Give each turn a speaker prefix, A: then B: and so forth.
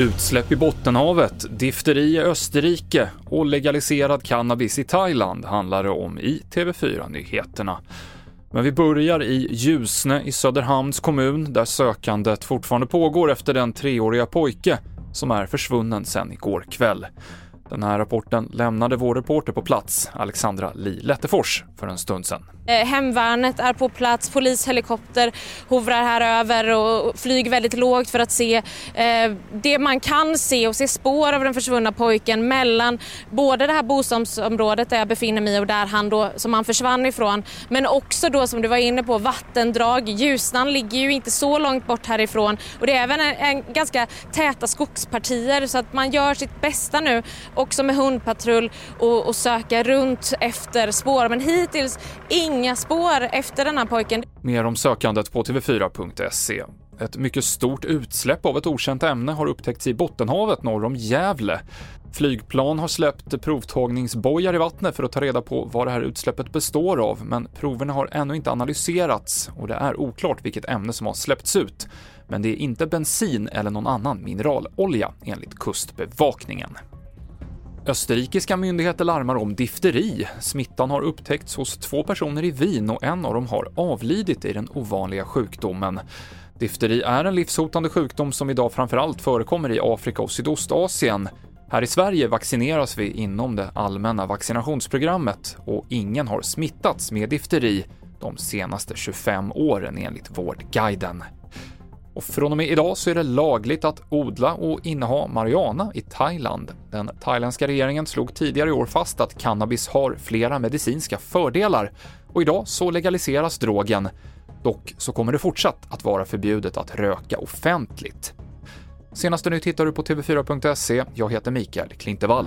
A: Utsläpp i Bottenhavet, difteri i Österrike och legaliserad cannabis i Thailand handlar det om i TV4-nyheterna. Men vi börjar i Ljusne i Söderhamns kommun där sökandet fortfarande pågår efter den treåriga pojke som är försvunnen sedan igår kväll. Den här rapporten lämnade vår reporter på plats, Alexandra Li Lettefors, för en stund sedan.
B: Eh, hemvärnet är på plats, polishelikopter hovrar här över och flyger väldigt lågt för att se eh, det man kan se och se spår av den försvunna pojken mellan både det här bostadsområdet där jag befinner mig och där han då, som han försvann ifrån, men också då som du var inne på vattendrag. Ljusnan ligger ju inte så långt bort härifrån och det är även en, en ganska täta skogspartier så att man gör sitt bästa nu också med hundpatrull och, och söka runt efter spår men hittills inga spår efter den här pojken.
A: Mer om sökandet på tv4.se. Ett mycket stort utsläpp av ett okänt ämne har upptäckts i Bottenhavet norr om Gävle. Flygplan har släppt provtagningsbojar i vattnet för att ta reda på vad det här utsläppet består av, men proverna har ännu inte analyserats och det är oklart vilket ämne som har släppts ut. Men det är inte bensin eller någon annan mineralolja enligt Kustbevakningen. Österrikiska myndigheter larmar om difteri. Smittan har upptäckts hos två personer i Wien och en av dem har avlidit i den ovanliga sjukdomen. Difteri är en livshotande sjukdom som idag framförallt förekommer i Afrika och Sydostasien. Här i Sverige vaccineras vi inom det allmänna vaccinationsprogrammet och ingen har smittats med difteri de senaste 25 åren enligt Vårdguiden. Och från och med idag så är det lagligt att odla och inneha marijuana i Thailand. Den thailändska regeringen slog tidigare i år fast att cannabis har flera medicinska fördelar och idag så legaliseras drogen. Dock så kommer det fortsatt att vara förbjudet att röka offentligt. Senaste nytt hittar du på tv4.se. Jag heter Mikael Klintevall.